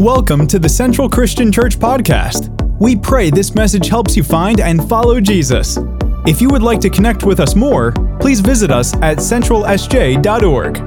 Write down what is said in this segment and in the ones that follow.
Welcome to the Central Christian Church Podcast. We pray this message helps you find and follow Jesus. If you would like to connect with us more, please visit us at centralsj.org.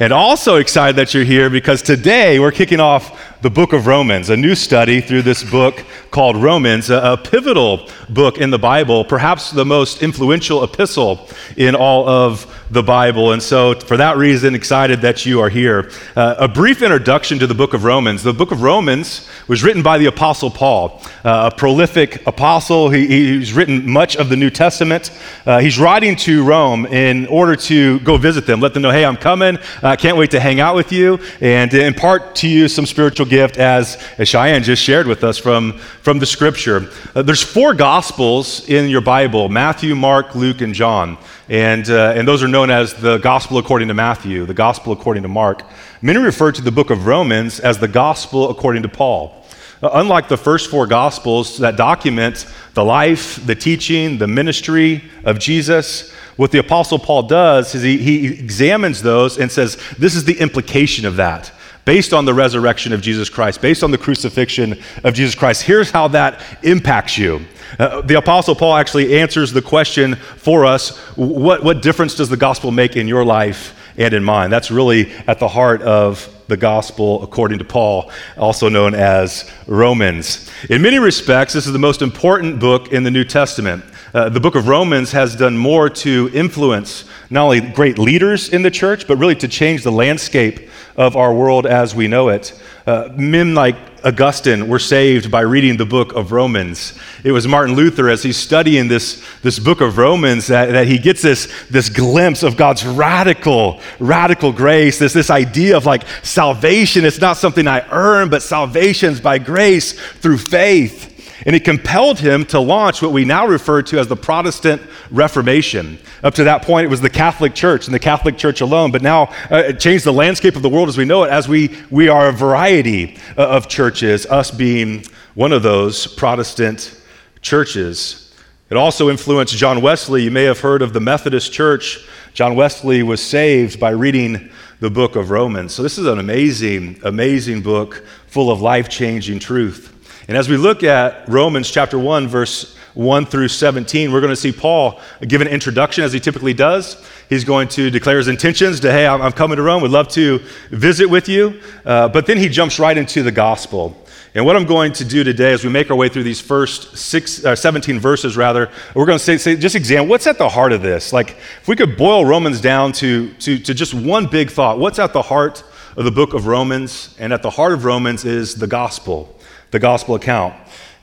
And also excited that you're here because today we're kicking off the book of Romans, a new study through this book called Romans, a, pivotal book in the Bible, perhaps the most influential epistle in all of the Bible. And so, for that reason, excited that you are here. Uh, a brief introduction to the book of Romans. The book of Romans was written by the Apostle Paul, uh, a prolific apostle. He, he's written much of the New Testament. Uh, he's writing to Rome in order to go visit them, let them know, hey, I'm coming. I can't wait to hang out with you and impart to you some spiritual gift as, as Cheyenne just shared with us from, from the scripture. Uh, there's four gospels in your Bible Matthew, Mark, Luke, and John. And, uh, and those are known as the gospel according to Matthew, the gospel according to Mark. Many refer to the book of Romans as the gospel according to Paul. Uh, unlike the first four gospels that document the life, the teaching, the ministry of Jesus, what the Apostle Paul does is he, he examines those and says, This is the implication of that based on the resurrection of Jesus Christ, based on the crucifixion of Jesus Christ. Here's how that impacts you. Uh, the Apostle Paul actually answers the question for us what, what difference does the gospel make in your life and in mine? That's really at the heart of the gospel according to Paul, also known as Romans. In many respects, this is the most important book in the New Testament. Uh, the book of Romans has done more to influence not only great leaders in the church, but really to change the landscape of our world as we know it. Uh, men like Augustine were saved by reading the book of Romans. It was Martin Luther, as he's studying this, this book of Romans, that, that he gets this, this glimpse of God's radical, radical grace, this, this idea of like salvation. It's not something I earn, but salvation's by grace through faith. And it compelled him to launch what we now refer to as the Protestant Reformation. Up to that point, it was the Catholic Church and the Catholic Church alone, but now uh, it changed the landscape of the world as we know it, as we, we are a variety uh, of churches, us being one of those Protestant churches. It also influenced John Wesley. You may have heard of the Methodist Church. John Wesley was saved by reading the book of Romans. So, this is an amazing, amazing book full of life changing truth. And as we look at Romans chapter 1, verse 1 through 17, we're going to see Paul give an introduction as he typically does. He's going to declare his intentions to, hey, I'm, coming to Rome, would love to visit with you. Uh, but then he jumps right into the gospel. And what I'm going to do today as we make our way through these first six, uh, 17 verses, rather, we're going to say, say, just examine what's at the heart of this. Like, if we could boil Romans down to, to, to just one big thought, what's at the heart of the book of Romans? And at the heart of Romans is the gospel the gospel account.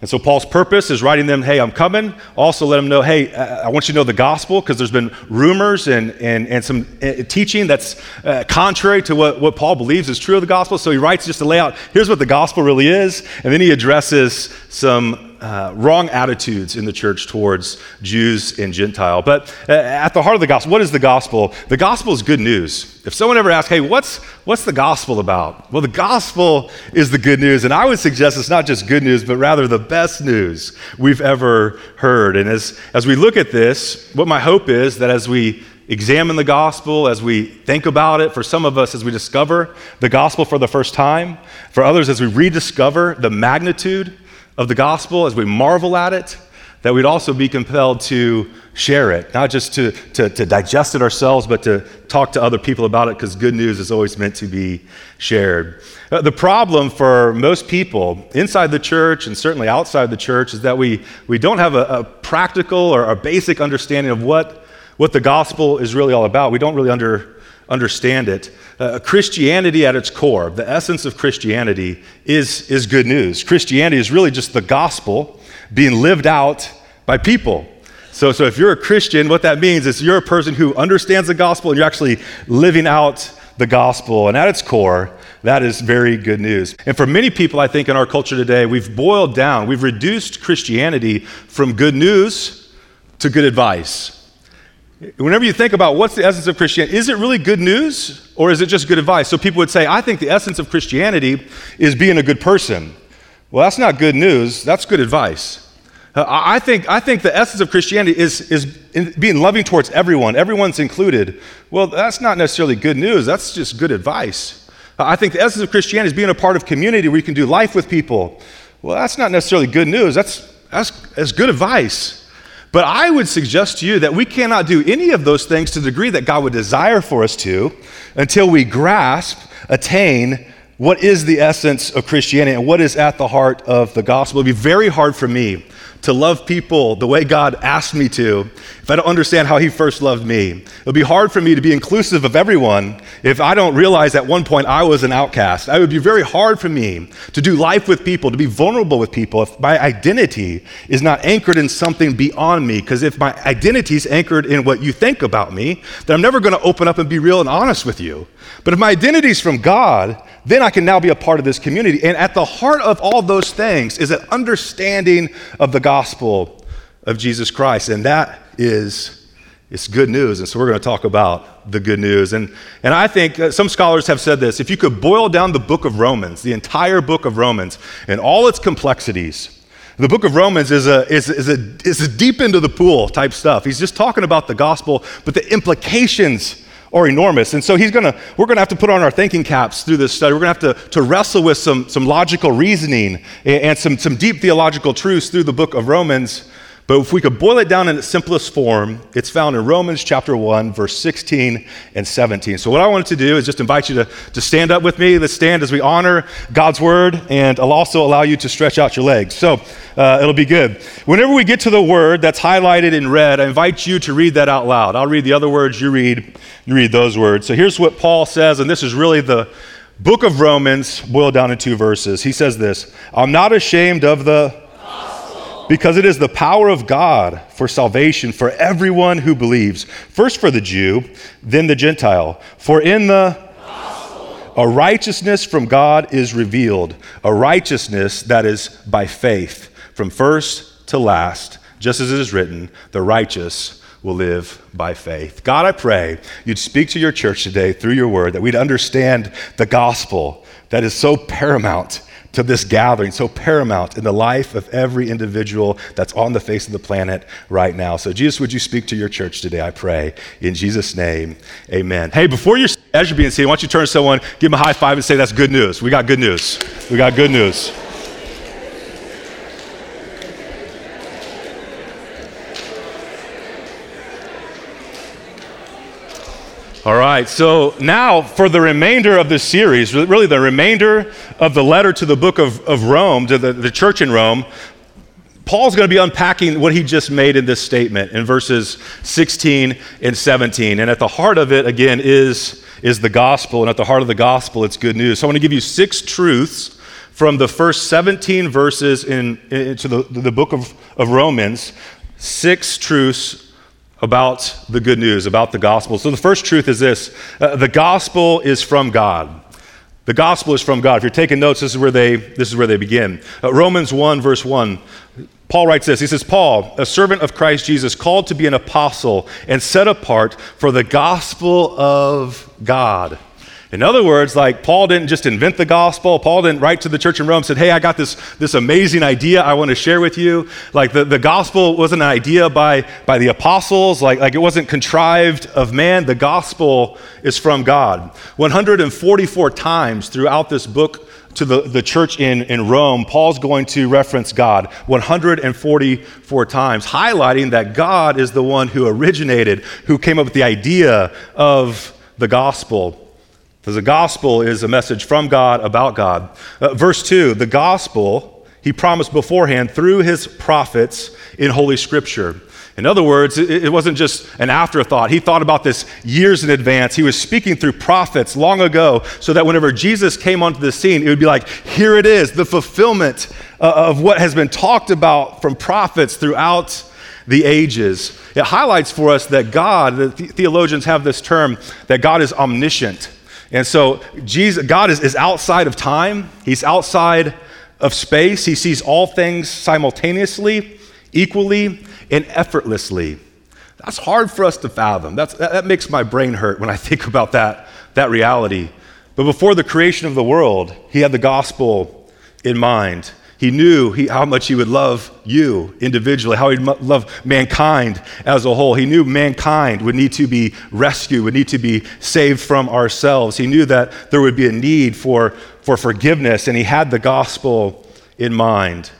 And so Paul's purpose is writing them, hey, I'm coming. Also, let them know, hey, I want you to know the gospel because there's been rumors and, and, and some uh, teaching that's uh, contrary to what, what Paul believes is true of the gospel. So he writes just to lay out, here's what the gospel really is. And then he addresses some uh, wrong attitudes in the church towards Jews and Gentile. But uh, at the heart of the gospel, what is the gospel? The gospel is good news. If someone ever asks, hey, what's, what's the gospel about? Well, the gospel is the good news. And I would suggest it's not just good news, but rather the best news we've ever heard. And as, as we look at this, what my hope is that as we examine the gospel, as we think about it, for some of us, as we discover the gospel for the first time, for others, as we rediscover the magnitude of the gospel, as we marvel at it, that we'd also be compelled to share it, not just to, to, to digest it ourselves, but to talk to other people about it, because good news is always meant to be shared. Uh, the problem for most people inside the church and certainly outside the church is that we, we don't have a, a practical or a basic understanding of what, what the gospel is really all about. We don't really under, understand it. Uh, Christianity at its core, the essence of Christianity, is, is good news. Christianity is really just the gospel being lived out by people. So, so if you're a Christian, what that means is you're a person who understands the gospel and you're actually living out the gospel. And at its core, that is very good news. And for many people, I think, in our culture today, we've boiled down, we've reduced Christianity from good news to good advice. Whenever you think about what's the essence of Christianity, is it really good news or is it just good advice? So people would say, I think the essence of Christianity is being a good person. Well, that's not good news, that's good advice. Uh, I, think, I think the essence of Christianity is, is being loving towards everyone, everyone's included. Well, that's not necessarily good news, that's just good advice. Uh, I think the essence of Christianity is being a part of community where you can do life with people. Well, that's not necessarily good news, that's, that's, that's good advice. But I would suggest to you that we cannot do any of those things to the degree that God would desire for us to until we grasp, attain what is the essence of Christianity and what is at the heart of the gospel. It'd be very hard for me to love people the way God asked me to if I don't understand how He first loved me. It'll be hard for me to be inclusive of everyone if I don't realize at one point I was an outcast. It would be very hard for me to do life with people, to be vulnerable with people if my identity is not anchored in something beyond me. Because if my identity is anchored in what you think about me, then I'm never going to open up and be real and honest with you. But if my identity is from God, then I can now be a part of this community. And at the heart of all those things is an understanding of the gospel of Jesus Christ. And that is it's good news. And so we're going to talk about the good news. And, and I think uh, some scholars have said this if you could boil down the book of Romans, the entire book of Romans, and all its complexities, the book of Romans is a, is, is, a, is a deep into the pool type stuff. He's just talking about the gospel, but the implications are enormous. And so he's gonna, we're gonna have to put on our thinking caps through this study. We're gonna have to, to wrestle with some, some logical reasoning and, and some, some deep theological truths through the book of Romans. But if we could boil it down in its simplest form, it's found in Romans chapter 1, verse 16 and 17. So, what I wanted to do is just invite you to, to stand up with me. Let's stand as we honor God's word, and I'll also allow you to stretch out your legs. So, uh, it'll be good. Whenever we get to the word that's highlighted in red, I invite you to read that out loud. I'll read the other words, you read, you read those words. So, here's what Paul says, and this is really the book of Romans boiled down in two verses. He says this I'm not ashamed of the because it is the power of God for salvation for everyone who believes, first for the Jew, then the Gentile. For in the a righteousness from God is revealed, a righteousness that is by faith, from first to last, just as it is written, the righteous will live by faith. God, I pray you'd speak to your church today through your word, that we'd understand the gospel that is so paramount to this gathering, so paramount in the life of every individual that's on the face of the planet right now. So, Jesus, would you speak to your church today? I pray. In Jesus' name, amen. Hey, before you're, as you're being seated, why don't you turn to someone, give them a high five, and say, That's good news. We got good news. We got good news. All right, so now for the remainder of this series, really the remainder of the letter to the book of, of Rome, to the, the church in Rome, Paul's going to be unpacking what he just made in this statement in verses 16 and 17. And at the heart of it, again, is, is the gospel. And at the heart of the gospel, it's good news. So I want to give you six truths from the first 17 verses in, into the, the book of, of Romans. Six truths about the good news, about the gospel. So the first truth is this uh, the gospel is from God. The gospel is from God. If you're taking notes, this is where they, this is where they begin. Uh, Romans 1, verse 1. Paul writes this. He says, Paul, a servant of Christ Jesus, called to be an apostle and set apart for the gospel of God in other words, like Paul didn't just invent the gospel. Paul didn't write to the church in Rome and said, Hey, I got this, this amazing idea I want to share with you. Like the, the gospel wasn't an idea by, by the apostles, like, like it wasn't contrived of man. The gospel is from God. 144 times throughout this book to the, the church in, in Rome, Paul's going to reference God 144 times, highlighting that God is the one who originated, who came up with the idea of the gospel. Because the gospel is a message from God about God. Uh, verse 2 the gospel he promised beforehand through his prophets in Holy Scripture. In other words, it, wasn't just an afterthought. He thought about this years in advance. He was speaking through prophets long ago so that whenever Jesus came onto the scene, it would be like, here it is, the fulfillment uh, of what has been talked about from prophets throughout the ages. It highlights for us that God, the theologians have this term, that God is omniscient. And so Jesus, God is, is outside of time, He's outside of space. He sees all things simultaneously, equally, and effortlessly. That's hard for us to fathom. That's, that, that makes my brain hurt when I think about that, that reality. But before the creation of the world, He had the gospel in mind. He knew he, how much he would love you individually, how he'd love mankind as a whole. He knew mankind would need to be rescued, would need to be saved from ourselves. He knew that there would be a need for, for forgiveness, and he had the gospel in mind.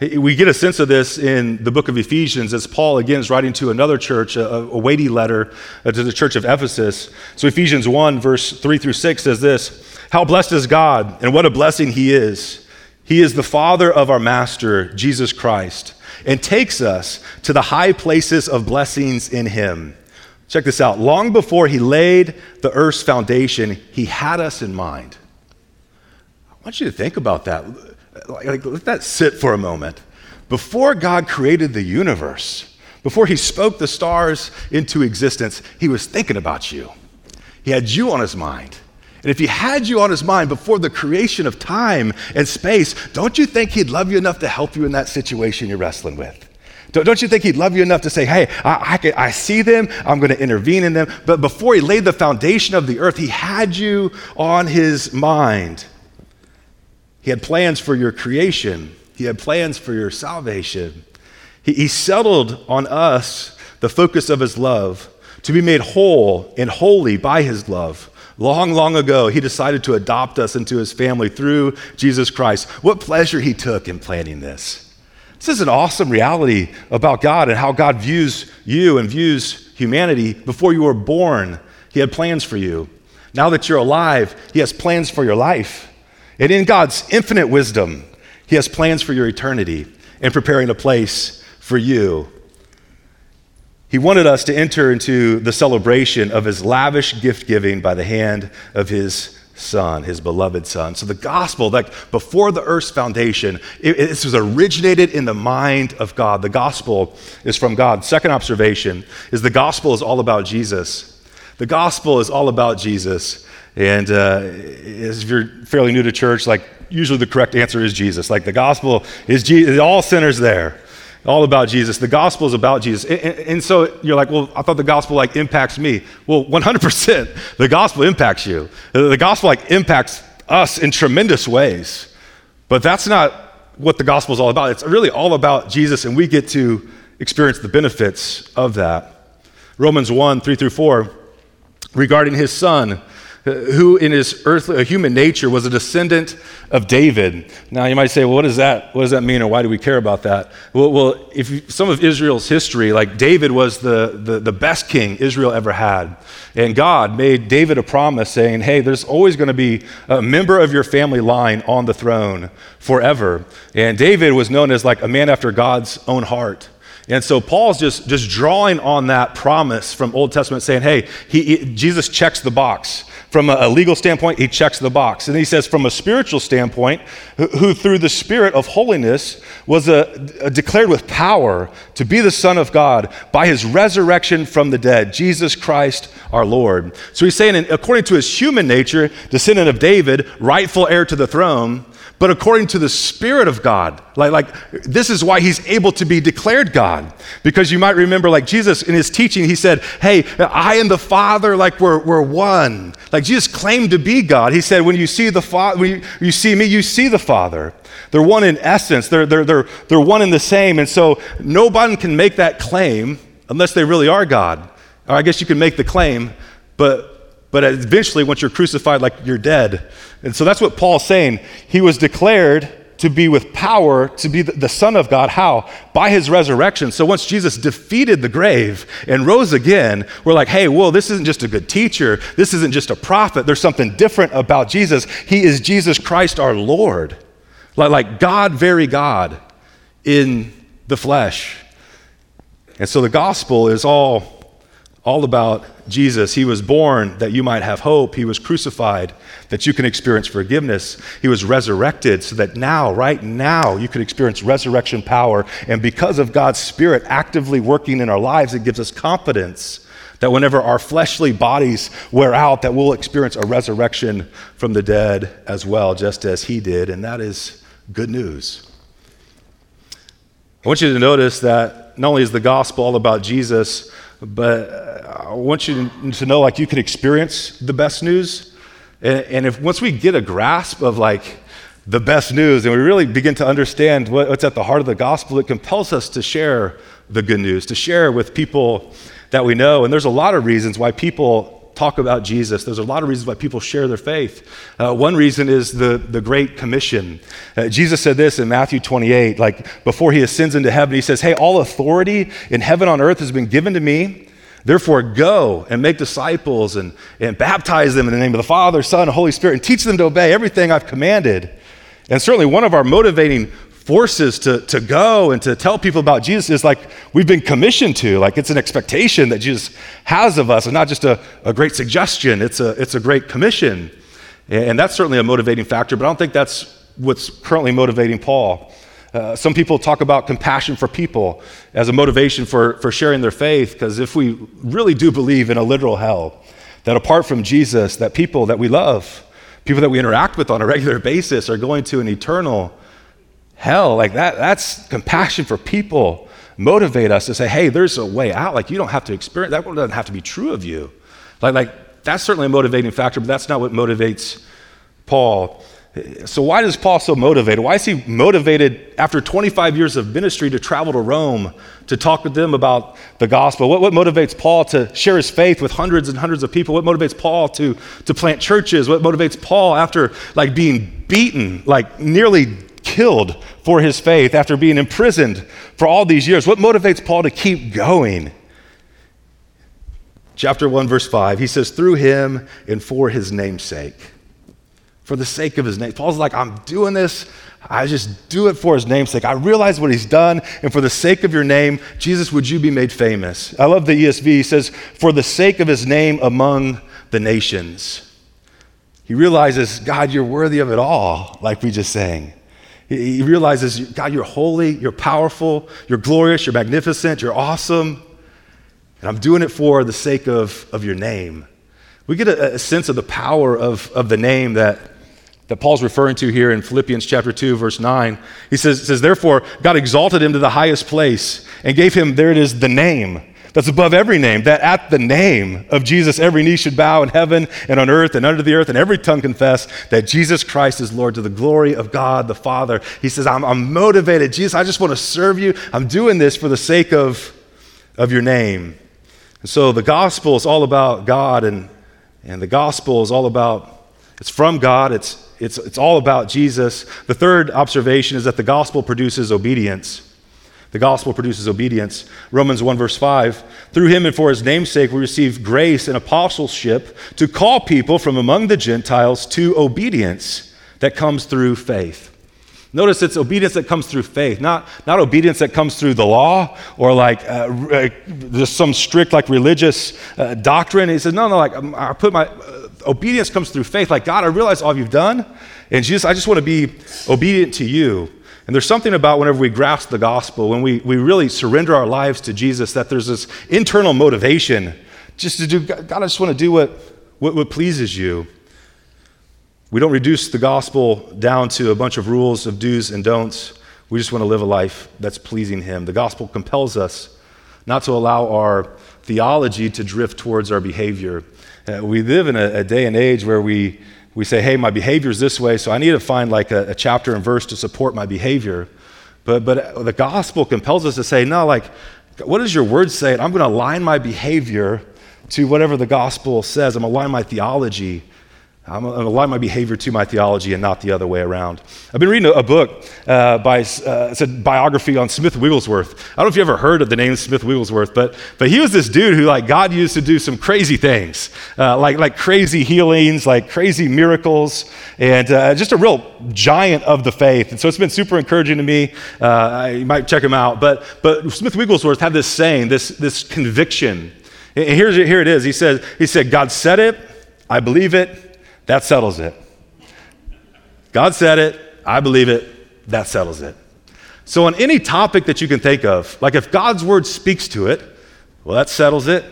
We get a sense of this in the book of Ephesians as Paul again is writing to another church, a, a weighty letter uh, to the church of Ephesus. So Ephesians 1, verse 3 through 6 says this How blessed is God, and what a blessing he is he is the Father of our Master, Jesus Christ, and takes us to the high places of blessings in Him. Check this out. Long before He laid the earth's foundation, He had us in mind. I want you to think about that. Like, let that sit for a moment. Before God created the universe, before He spoke the stars into existence, He was thinking about you. He had you on His mind. And if he had you on his mind before the creation of time and space, don't you think he'd love you enough to help you in that situation you're wrestling with? Don't you think he'd love you enough to say, hey, I, I, can, I see them, I'm going to intervene in them? But before he laid the foundation of the earth, he had you on his mind. He had plans for your creation, he had plans for your salvation. He, he settled on us the focus of his love to be made whole and holy by his love Long, long ago, he decided to adopt us into his family through Jesus Christ. What pleasure he took in planning this. This is an awesome reality about God and how God views you and views humanity. Before you were born, he had plans for you. Now that you're alive, he has plans for your life. And in God's infinite wisdom, he has plans for your eternity and preparing a place for you he wanted us to enter into the celebration of his lavish gift giving by the hand of his son, his beloved son. So the gospel, like before the earth's foundation, it, this was originated in the mind of God. The gospel is from God. Second observation is the gospel is all about Jesus. The gospel is all about Jesus. And uh, if you're fairly new to church, like usually the correct answer is Jesus. Like the gospel is Jesus, all sinners there all about Jesus. The gospel is about Jesus. And, and, and, so you're like, well, I thought the gospel like impacts me. Well, 100%, the gospel impacts you. The gospel like impacts us in tremendous ways. But that's not what the gospel is all about. It's really all about Jesus, and we get to experience the benefits of that. Romans 1 3 through 4, regarding his son who in his earthly, uh, human nature was a descendant of David. Now you might say, well, what does that, what does that mean or why do we care about that? Well, well if you, some of Israel's history, like David was the, the, the best king Israel ever had. And God made David a promise saying, hey, there's always going to be a member of your family line on the throne forever. And David was known as like a man after God's own heart. And so Paul's just, just drawing on that promise from Old Testament saying, hey, he, he, Jesus checks the box. From a, legal standpoint, he checks the box. And he says, from a spiritual standpoint, who, through the Spirit of holiness was uh, a, a uh, declared with power to be the Son of God by his resurrection from the dead, Jesus Christ our Lord. So he's saying, according to his human nature, descendant of David, rightful heir to the throne, but according to the Spirit of God. Like, like, this is why he's able to be declared God. Because you might remember, like Jesus in his teaching, he said, Hey, I and the Father, like we're, we're one. Like Jesus claimed to be God. He said, When you see the Father, when you, you see me, you see the Father. They're one in essence, they're, they're, they're, they're one in the same. And so nobody can make that claim unless they really are God. Or I guess you can make the claim, but but eventually, once you're crucified, like you're dead. And so that's what Paul's saying. He was declared to be with power, to be the Son of God. How? By his resurrection. So once Jesus defeated the grave and rose again, we're like, hey, whoa, this isn't just a good teacher. This isn't just a prophet. There's something different about Jesus. He is Jesus Christ our Lord. Like, like God, very God in the flesh. And so the gospel is all all about Jesus. He was born that you might have hope. He was crucified that you can experience forgiveness. He was resurrected so that now, right now, you can experience resurrection power. And because of God's Spirit actively working in our lives, it gives us confidence that whenever our fleshly bodies wear out, that we'll experience a resurrection from the dead as well, just as he did. And that is good news. I want you to notice that not only is the gospel all about Jesus, but uh, I want you to know like you can experience the best news. And, and if once we get a grasp of like the best news and we really begin to understand what's at the heart of the gospel, it compels us to share the good news, to share with people that we know. And there's a lot of reasons why people talk about Jesus. There's a lot of reasons why people share their faith. Uh, one reason is the, the Great Commission. Uh, Jesus said this in Matthew 28, like before he ascends into heaven, he says, Hey, all authority in heaven on earth has been given to me. Therefore, go and make disciples and, and baptize them in the name of the Father, Son, and Holy Spirit, and teach them to obey everything I've commanded. And certainly, one of our motivating forces to, to go and to tell people about Jesus is like we've been commissioned to. Like it's an expectation that Jesus has of us, and not just a, a great suggestion, it's a, it's a great commission. And that's certainly a motivating factor, but I don't think that's what's currently motivating Paul. Uh, some people talk about compassion for people as a motivation for, for sharing their faith, because if we really do believe in a literal hell, that apart from Jesus, that people that we love, people that we interact with on a regular basis are going to an eternal hell. Like that that's compassion for people. Motivate us to say hey there's a way out. Like you don't have to experience that doesn't have to be true of you. Like, like that's certainly a motivating factor but that's not what motivates paul. So why is paul so motivated? Why is he motivated after 25 years of ministry to travel to rome to talk with them about the gospel? What, what motivates paul to share his faith with hundreds and hundreds of people? What motivates paul to, to plant churches? What motivates paul after like being beaten like nearly killed for his faith after being imprisoned for all these years. What motivates Paul to keep going? Chapter 1, verse 5, he says, Through him and for his namesake. For the sake of his name. Paul's like, I'm doing this. I just do it for his namesake. I realize what he's done, and for the sake of your name, Jesus, would you be made famous? I love the ESV. He says, For the sake of his name among the nations. He realizes, God, you're worthy of it all, like we just sang. He realizes, God, you're holy, you're powerful, you're glorious, you're magnificent, you're awesome. And I'm doing it for the sake of, of your name. We get a, a sense of the power of, of the name that, that Paul's referring to here in Philippians chapter 2, verse 9. He says, says, Therefore, God exalted him to the highest place and gave him, there it is, the name that's above every name, that at the name of Jesus, every knee should bow in heaven and on earth and under the earth, and every tongue confess that Jesus Christ is Lord to the glory of God the Father. He says, I'm, I'm motivated. Jesus, I just want to serve you. I'm doing this for the sake of, of your name. And so the gospel is all about God, and, and the gospel is all about, it's from God, it's, it's, it's all about Jesus. The third observation is that the gospel produces obedience. The gospel produces obedience. Romans 1, verse 5 Through him and for his name's sake, we receive grace and apostleship to call people from among the Gentiles to obedience that comes through faith. Notice it's obedience that comes through faith, not, not obedience that comes through the law or like uh, uh, there's some strict like religious uh, doctrine. He says, no, no, like um, I put my uh, obedience comes through faith. Like God, I realize all you've done, and Jesus, I just want to be obedient to you. And there's something about whenever we grasp the gospel, when we, we really surrender our lives to Jesus, that there's this internal motivation just to do, God, I just want to do what, what, what pleases you. We don't reduce the gospel down to a bunch of rules of do's and don'ts. We just want to live a life that's pleasing Him. The gospel compels us not to allow our theology to drift towards our behavior. Uh, we live in a, a day and age where we we say, hey, my behavior is this way, so I need to find like a, a chapter and verse to support my behavior. But, but the gospel compels us to say, no, like, what does your word say? I'm going to align my behavior to whatever the gospel says. I'm going to align my theology I'm going to align my behavior to my theology and not the other way around. I've been reading a, a book uh, by, uh, it's a biography on Smith Wigglesworth. I don't know if you ever heard of the name Smith Wigglesworth, but, but he was this dude who like God used to do some crazy things, uh, like, like crazy healings, like crazy miracles, and uh, just a real giant of the faith. And so it's been super encouraging to me. Uh, you might check him out. But, but Smith Wigglesworth had this saying, this, this conviction. And here's, here it is. He said, he said, God said it, I believe it, that settles it. God said it, I believe it, that settles it. So, on any topic that you can think of, like if God's word speaks to it, well, that settles it.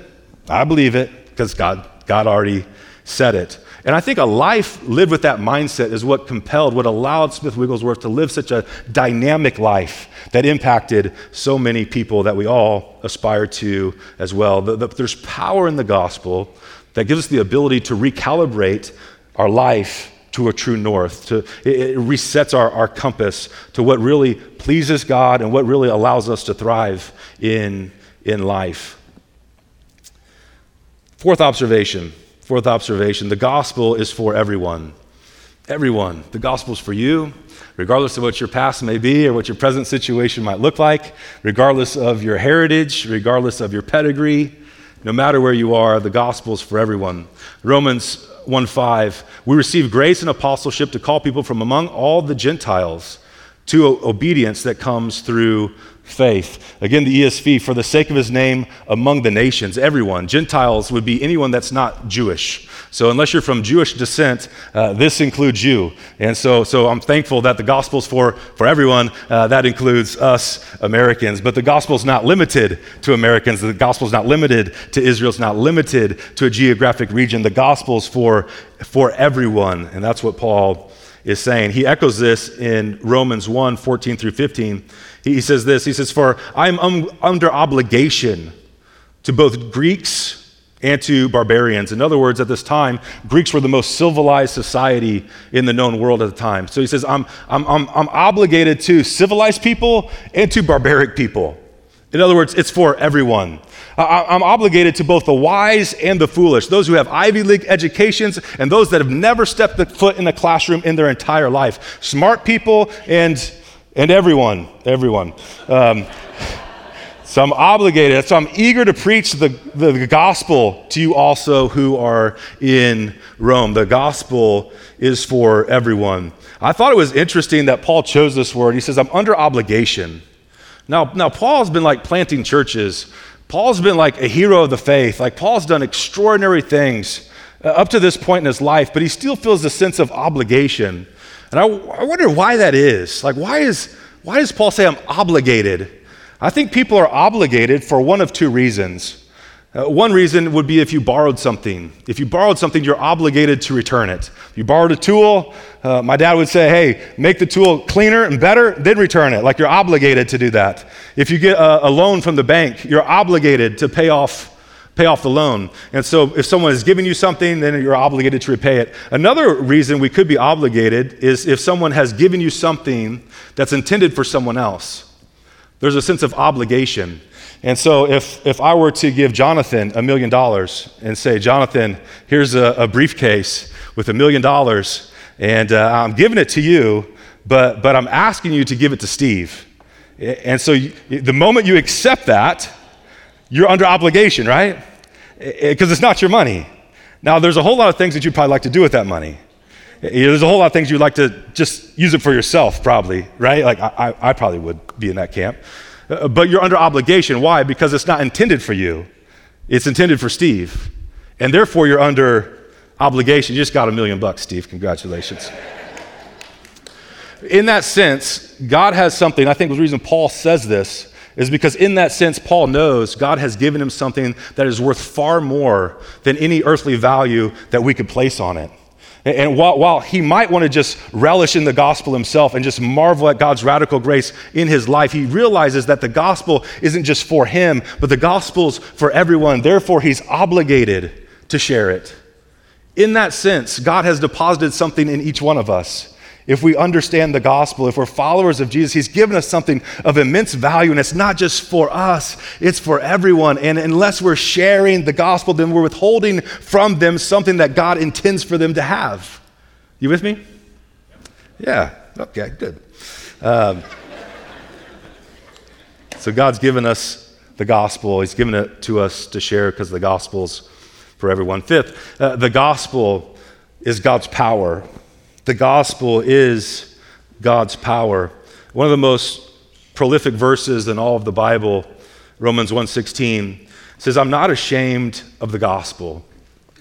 I believe it because God, God already said it. And I think a life lived with that mindset is what compelled, what allowed Smith Wigglesworth to live such a dynamic life that impacted so many people that we all aspire to as well. The, the, there's power in the gospel that gives us the ability to recalibrate our life to a true north. To, it, it resets our, our compass to what really pleases God and what really allows us to thrive in, in life. Fourth observation. Fourth observation the gospel is for everyone. Everyone. The gospel is for you, regardless of what your past may be or what your present situation might look like, regardless of your heritage, regardless of your pedigree. No matter where you are, the gospel is for everyone. Romans 1:5, we receive grace and apostleship to call people from among all the Gentiles to obedience that comes through faith. Again, the ESV, for the sake of his name among the nations, everyone. Gentiles would be anyone that's not Jewish. So, unless you're from Jewish descent, uh, this includes you. And so, so I'm thankful that the gospel's for, for everyone. Uh, that includes us Americans. But the gospel's not limited to Americans. The gospel's not limited to Israel. It's not limited to a geographic region. The gospel's for, for everyone. And that's what Paul is saying. He echoes this in Romans 1 14 through 15. He says this He says, For I'm um, under obligation to both Greeks and to barbarians. In other words, at this time, Greeks were the most civilized society in the known world at the time. So he says, I'm, I'm, I'm, I'm obligated to civilized people and to barbaric people. In other words, it's for everyone. I'm obligated to both the wise and the foolish, those who have Ivy League educations and those that have never stepped a foot in a classroom in their entire life. Smart people and, and everyone, everyone. Um, so I'm obligated, so I'm eager to preach the, the, the, gospel to you also who are in Rome. The gospel is for everyone. I thought it was interesting that Paul chose this word. He says, I'm under obligation. Now, now Paul's been like planting churches Paul's been like a hero of the faith. Like, Paul's done extraordinary things uh, up to this point in his life, but he still feels a sense of obligation. And I, I wonder why that is. Like, why, is, why does Paul say I'm obligated? I think people are obligated for one of two reasons. Uh, one reason would be if you borrowed something. If you borrowed something, you're obligated to return it. If you borrowed a tool, uh, my dad would say, hey, make the tool cleaner and better, then return it. Like you're obligated to do that. If you get a, a loan from the bank, you're obligated to pay off pay off the loan. And so if someone is giving you something, then you're obligated to repay it. Another reason we could be obligated is if someone has given you something that's intended for someone else. There's a sense of obligation. And so if, if I were to give Jonathan a million dollars and say, Jonathan, here's a, a briefcase with a million dollars, and uh, I'm giving it to you, but, but I'm asking you to give it to Steve. And so you, the moment you accept that, you're under obligation, right? Because it's not your money. Now, there's a whole lot of things that you'd probably like to do with that money. There's a whole lot of things you'd like to just use it for yourself, probably, right? Like I, I probably would be in that camp. Uh, but you're under obligation. Why? Because it's not intended for you, it's intended for Steve. And therefore, you're under obligation. You just got a million bucks, Steve. Congratulations. in that sense, God has something. I think the reason Paul says this is because, in that sense, Paul knows God has given him something that is worth far more than any earthly value that we could place on it. And while, while, he might want to just relish in the gospel himself and just marvel at God's radical grace in his life, he realizes that the gospel isn't just for him, but the gospel's for everyone. Therefore, he's obligated to share it. In that sense, God has deposited something in each one of us. If we understand the gospel, if we're followers of Jesus, He's given us something of immense value, and it's not just for us, it's for everyone. And unless we're sharing the gospel, then we're withholding from them something that God intends for them to have. You with me? Yeah, okay, good. Um, so God's given us the gospel, He's given it to us to share because the gospel's for everyone. Fifth, uh, the gospel is God's power. The gospel is God's power. One of the most prolific verses in all of the Bible, Romans 1:16, says, "I'm not ashamed of the gospel.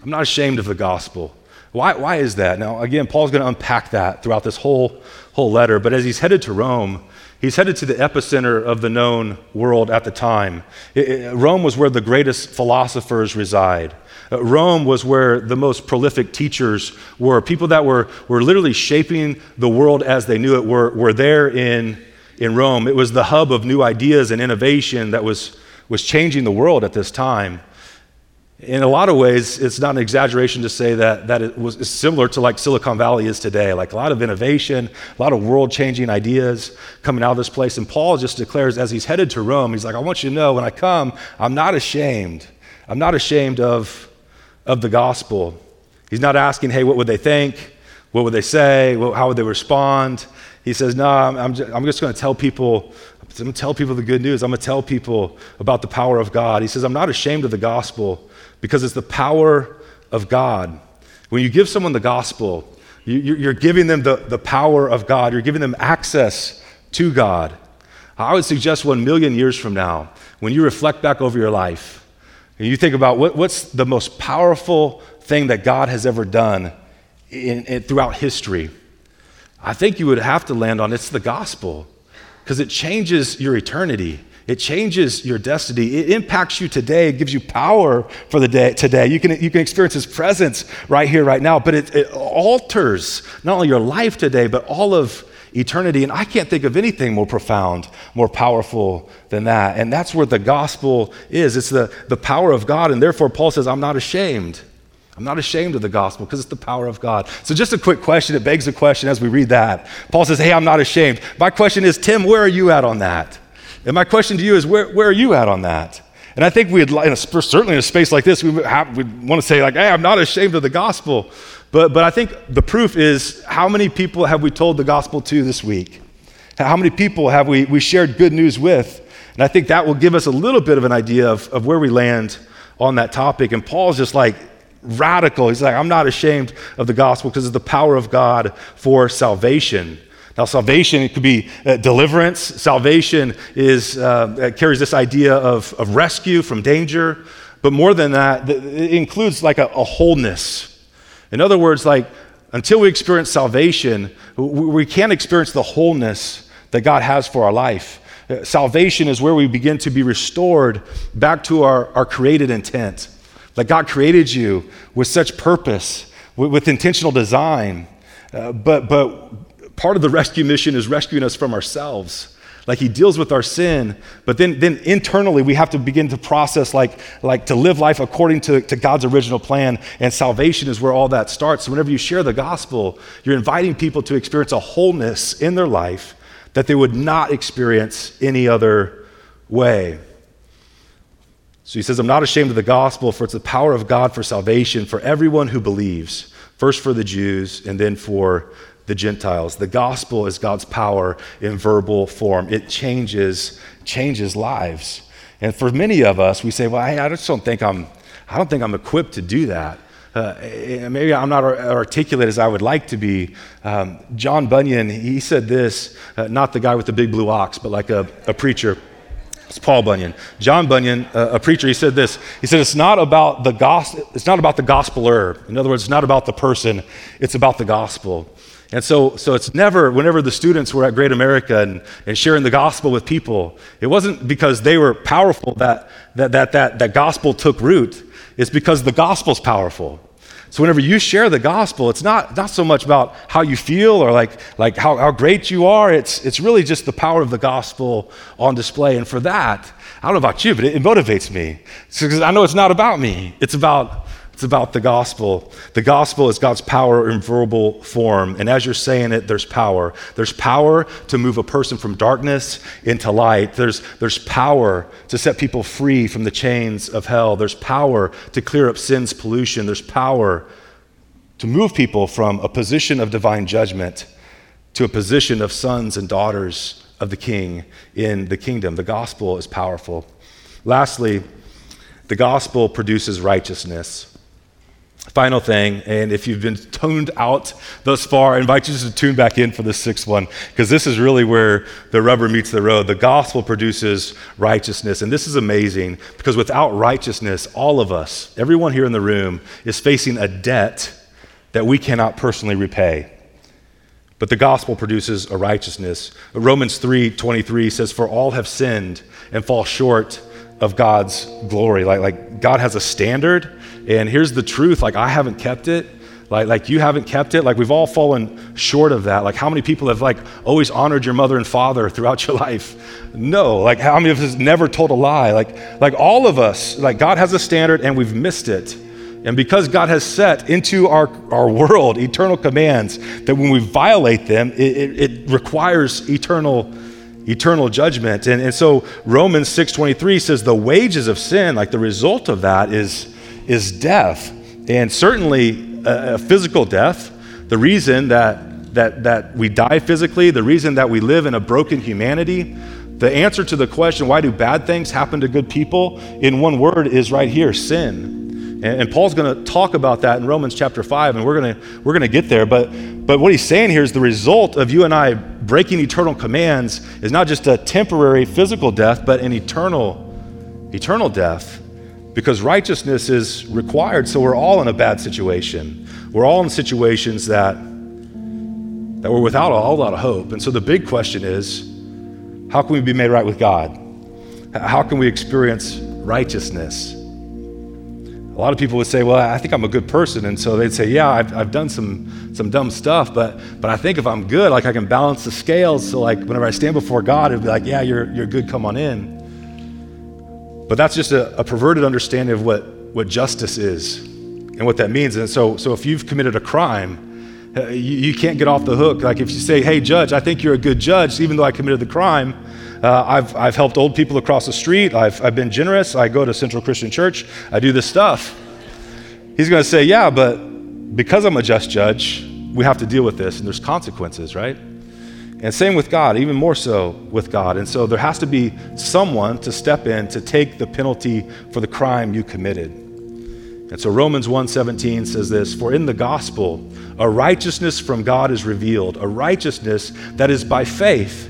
I'm not ashamed of the gospel." Why, why is that? Now, again, Paul's going to unpack that throughout this whole, whole letter, but as he's headed to Rome, he's headed to the epicenter of the known world at the time. It, it, Rome was where the greatest philosophers reside. Uh, Rome was where the most prolific teachers were. People that were, were literally shaping the world as they knew it were, were there in, in Rome. It was the hub of new ideas and innovation that was, was changing the world at this time. In a lot of ways, it's not an exaggeration to say that, that it was similar to like Silicon Valley is today. Like a lot of innovation, a lot of world changing ideas coming out of this place. And Paul just declares as he's headed to Rome, he's like, I want you to know when I come, I'm not ashamed. I'm not ashamed of, of the gospel. He's not asking, hey, what would they think? What would they say? How would they respond? He says, no, I'm, I'm just, just going to tell people I'm going to tell people the good news. I'm going to tell people about the power of God. He says, I'm not ashamed of the gospel because it's the power of God. When you give someone the gospel, you, are giving them the, the power of God, you're giving them access to God. I would suggest one million years from now, when you reflect back over your life and you think about what, what's the most powerful thing that God has ever done in, in, throughout history, I think you would have to land on it's the gospel because it changes your eternity. It changes your destiny. It impacts you today. It gives you power for the day today. You can, you can experience His presence right here, right now. But it, it alters not only your life today, but all of eternity. And I can't think of anything more profound, more powerful than that. And that's where the gospel is. It's the, the power of God. And therefore, Paul says, I'm not ashamed. I'm not ashamed of the gospel because it's the power of God. So, just a quick question. It begs a question as we read that. Paul says, Hey, I'm not ashamed. My question is, Tim, where are you at on that? And my question to you is, where, where are you at on that? And I think we'd, in a, certainly in a space like this, we would want to say, like, hey, I'm not ashamed of the gospel. But, but I think the proof is how many people have we told the gospel to this week? How many people have we, we shared good news with? And I think that will give us a little bit of an idea of, of where we land on that topic. And Paul's just like, radical. He's like, I'm not ashamed of the gospel because it's the power of God for salvation. Now, salvation it could be uh, deliverance. Salvation is uh, carries this idea of, of rescue from danger, but more than that, it includes like a, a wholeness. In other words, like until we experience salvation, we can't experience the wholeness that God has for our life. Salvation is where we begin to be restored back to our, our created intent. Like God created you with such purpose, with, with intentional design. Uh, but, but part of the rescue mission is rescuing us from ourselves. Like he deals with our sin, but then, then internally we have to begin to process, like, like to live life according to, to God's original plan. And salvation is where all that starts. So whenever you share the gospel, you're inviting people to experience a wholeness in their life that they would not experience any other way. So he says, I'm not ashamed of the gospel, for it's the power of God for salvation for everyone who believes, first for the Jews and then for the Gentiles. The gospel is God's power in verbal form. It changes, changes lives. And for many of us, we say, well, I, I just don't think I'm, I don't think I'm equipped to do that. Uh, maybe I'm not articulate as I would like to be. Um, John Bunyan, he said this, uh, not the guy with the big blue ox, but like a, a preacher. It's Paul Bunyan. John Bunyan, a preacher, he said this. He said, it's not about the gospel, it's not about the gospeler. In other words, it's not about the person, it's about the gospel. And so, so it's never, whenever the students were at Great America and, and sharing the gospel with people, it wasn't because they were powerful that that, that, that, that gospel took root. It's because the gospel's powerful. So whenever you share the gospel, it's not, not so much about how you feel or like, like how, how great you are. It's, it's really just the power of the gospel on display. And for that, I don't know about you, but it, it motivates me. Because I know it's not about me. It's about it's about the gospel. The gospel is God's power in verbal form. And as you're saying it, there's power. There's power to move a person from darkness into light. There's, there's power to set people free from the chains of hell. There's power to clear up sin's pollution. There's power to move people from a position of divine judgment to a position of sons and daughters of the king in the kingdom. The gospel is powerful. Lastly, the gospel produces righteousness. Final thing, and if you've been tuned out thus far, I invite you to tune back in for the sixth one, because this is really where the rubber meets the road. The gospel produces righteousness, and this is amazing, because without righteousness, all of us, everyone here in the room, is facing a debt that we cannot personally repay. But the gospel produces a righteousness. Romans 3:23 says, "For all have sinned and fall short of God's glory." Like, like God has a standard and here's the truth like, I haven't kept it. Like, like you haven't kept it. Like we've all fallen short of that. Like how many people have like always honored your mother and father throughout your life? No. Like how many of us never told a lie? Like, like all of us, like God has a standard and we've missed it. And because God has set into our, our world eternal commands, that when we violate them, it, it, it requires eternal eternal judgment. And, and so Romans 6.23 says the wages of sin, like the result of that is, is death. And certainly a, a physical death. The reason that, that, that we die physically, the reason that we live in a broken humanity, the answer to the question, why do bad things happen to good people, in one word is right here sin. And, Paul's going to talk about that in Romans chapter 5, and we're going we're to get there. But, but what he's saying here is the result of you and I breaking eternal commands is not just a temporary physical death, but an eternal, eternal death because righteousness is required. So we're all in a bad situation. We're all in situations that, that we're without a whole lot of hope. And so the big question is how can we be made right with God? How can we experience righteousness? A lot of people would say, Well, I think I'm a good person. And so they'd say, Yeah, I've, I've done some, some dumb stuff, but, but I think if I'm good, like I can balance the scales. So, like, whenever I stand before God, it'd be like, Yeah, you're, you're good, come on in. But that's just a, a perverted understanding of what, what justice is and what that means. And so, so if you've committed a crime, uh, you, you, can't get off the hook. Like if you say, hey, judge, I think you're a good judge, even though I committed the crime, uh, I've, I've helped old people across the street, I've, I've been generous, I go to Central Christian Church, I do this stuff. He's going to say, yeah, but because I'm a just judge, we have to deal with this, and there's consequences, right? And same with God, even more so with God. And so there has to be someone to step in to take the penalty for the crime you committed. And so Romans 1:17 says this, "For in the gospel a righteousness from God is revealed, a righteousness that is by faith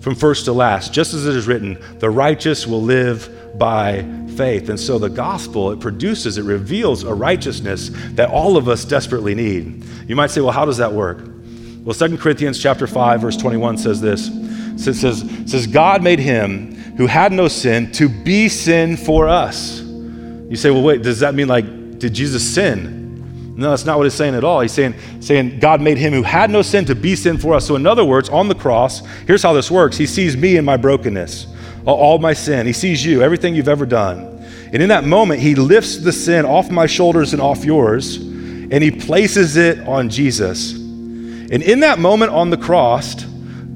from first to last, just as it is written, the righteous will live by faith." And so the gospel it produces, it reveals a righteousness that all of us desperately need. You might say, "Well, how does that work?" Well, 2 Corinthians chapter 5, verse 21 says this. It says, says, God made him who had no sin to be sin for us. You say, well, wait, does that mean like, did Jesus sin? No, that's not what he's saying at all. He's saying, saying God made him who had no sin to be sin for us. So, in other words, on the cross, here's how this works He sees me in my brokenness, all my sin. He sees you, everything you've ever done. And in that moment, he lifts the sin off my shoulders and off yours, and he places it on Jesus. And in that moment on the cross,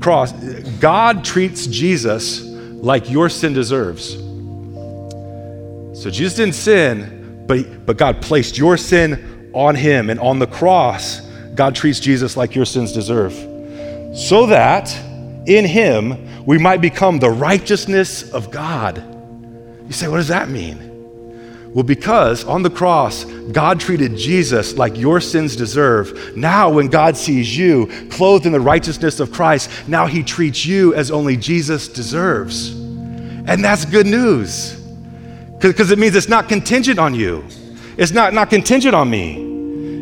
cross, God treats Jesus like your sin deserves. So Jesus didn't sin, but, but God placed your sin on him. And on the cross, God treats Jesus like your sins deserve. So that in him we might become the righteousness of God. You say, what does that mean? Well, because on the cross, God treated Jesus like your sins deserve. Now, when God sees you clothed in the righteousness of Christ, now he treats you as only Jesus deserves. And that's good news because it means it's not contingent on you, it's not, not contingent on me.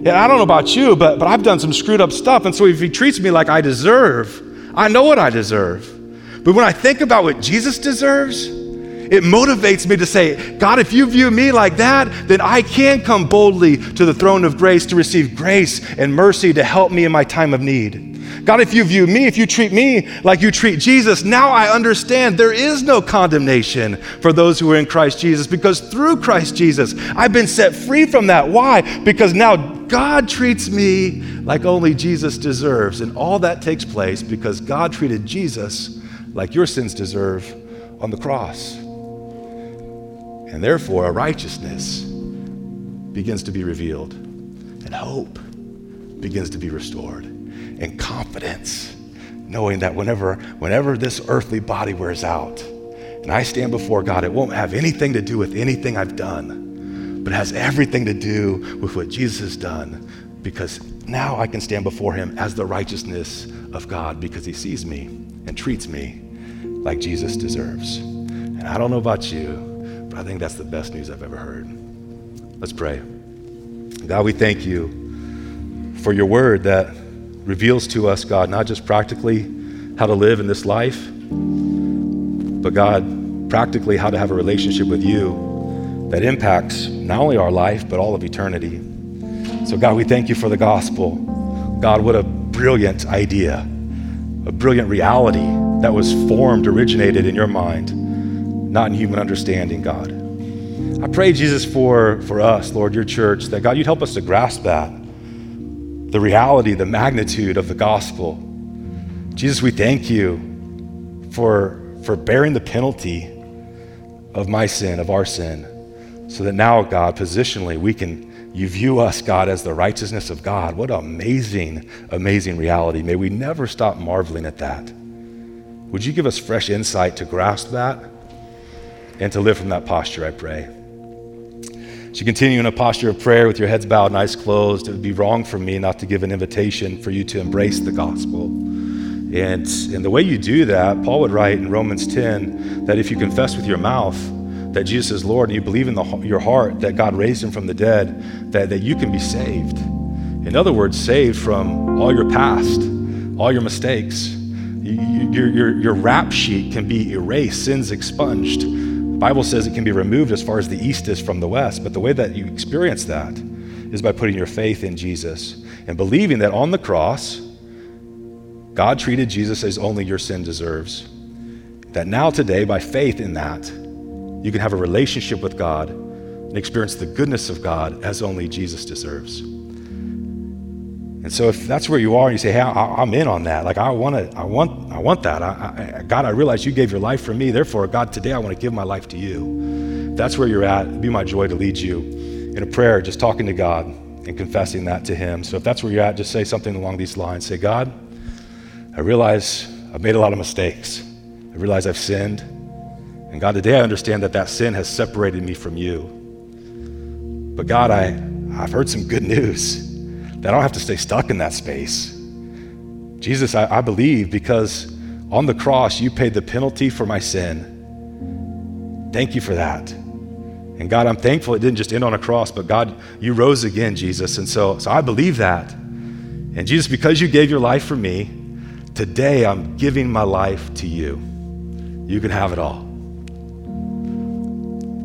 And I don't know about you, but, but I've done some screwed up stuff. And so if he treats me like I deserve, I know what I deserve. But when I think about what Jesus deserves, it motivates me to say, God, if you view me like that, then I can come boldly to the throne of grace to receive grace and mercy to help me in my time of need. God, if you view me, if you treat me like you treat Jesus, now I understand there is no condemnation for those who are in Christ Jesus because through Christ Jesus, I've been set free from that. Why? Because now God treats me like only Jesus deserves. And all that takes place because God treated Jesus like your sins deserve on the cross. And therefore, a righteousness begins to be revealed, and hope begins to be restored, and confidence, knowing that whenever, whenever this earthly body wears out, and I stand before God, it won't have anything to do with anything I've done, but it has everything to do with what Jesus has done, because now I can stand before Him as the righteousness of God because He sees me and treats me like Jesus deserves. And I don't know about you. I think that's the best news I've ever heard. Let's pray. God, we thank you for your word that reveals to us, God, not just practically how to live in this life, but God, practically how to have a relationship with you that impacts not only our life, but all of eternity. So, God, we thank you for the gospel. God, what a brilliant idea, a brilliant reality that was formed, originated in your mind, not in human understanding, God. I pray, Jesus, for, for us, Lord, your church, that God, you'd help us to grasp that the reality, the magnitude of the gospel. Jesus, we thank you for, for bearing the penalty of my sin, of our sin, so that now, God, positionally, we can, you view us, God, as the righteousness of God. What amazing, amazing reality. May we never stop marveling at that. Would you give us fresh insight to grasp that and to live from that posture, I pray. You continue in a posture of prayer with your heads bowed and eyes closed, it would be wrong for me not to give an invitation for you to embrace the gospel. And, and the way you do that, Paul would write in Romans 10 that if you confess with your mouth that Jesus is Lord and you believe in the, your heart that God raised him from the dead, that, that you can be saved. In other words, saved from all your past, all your mistakes. Your, your, your rap sheet can be erased, sins expunged the Bible says it can be removed as far as the east is from the west, but the way that you experience that is by putting your faith in Jesus and believing that on the cross, God treated Jesus as only your sin deserves. That now, today, by faith in that, you can have a relationship with God and experience the goodness of God as only Jesus deserves. And so, if that's where you are, and you say, "Hey, I, am in on that. Like, I want to. I want. I want that. I, I, God, I realize you gave your life for me. Therefore, God, today I want to give my life to you." If that's where you're at. It'd be my joy to lead you in a prayer, just talking to God and confessing that to Him. So, if that's where you're at, just say something along these lines. Say, "God, I realize I've made a lot of mistakes. I realize I've sinned, and God, today I understand that that sin has separated me from you. But God, I I've heard some good news." That I don't have to stay stuck in that space. Jesus, I, I believe because on the cross you paid the penalty for my sin. Thank you for that. And God, I'm thankful it didn't just end on a cross, but God, you rose again, Jesus. And so, so I believe that. And Jesus, because you gave your life for me, today I'm giving my life to you. You can have it all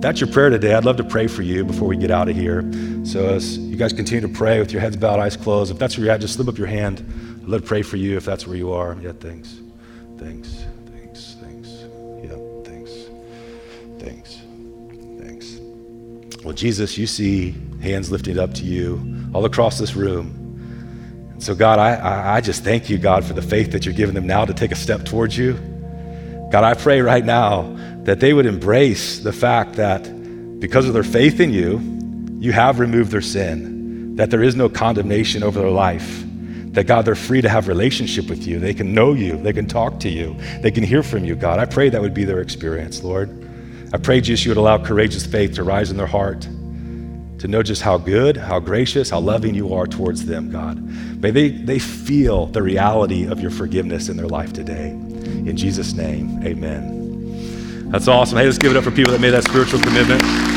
that's your prayer today, I'd love to pray for you before we get out of here. So as you guys continue to pray with your heads bowed, eyes closed, if that's where you're at, just slip up your hand. I'd love to pray for you if that's where you are. Yeah, thanks. Thanks. Thanks. Thanks. Yeah, thanks. Thanks. Thanks. Well, Jesus, you see hands lifted up to you all across this room. So, God, I, I just thank you, God, for the faith that you're giving them now to take a step towards you. God, I pray right now that they would embrace the fact that because of their faith in you, you have removed their sin, that there is no condemnation over their life, that God, they're free to have relationship with you. They can know you, they can talk to you, they can hear from you, God. I pray that would be their experience, Lord. I pray, Jesus, you would allow courageous faith to rise in their heart, to know just how good, how gracious, how loving you are towards them, God. May they, they feel the reality of your forgiveness in their life today. In Jesus' name, amen. That's awesome. Hey, let's give it up for people that made that spiritual commitment.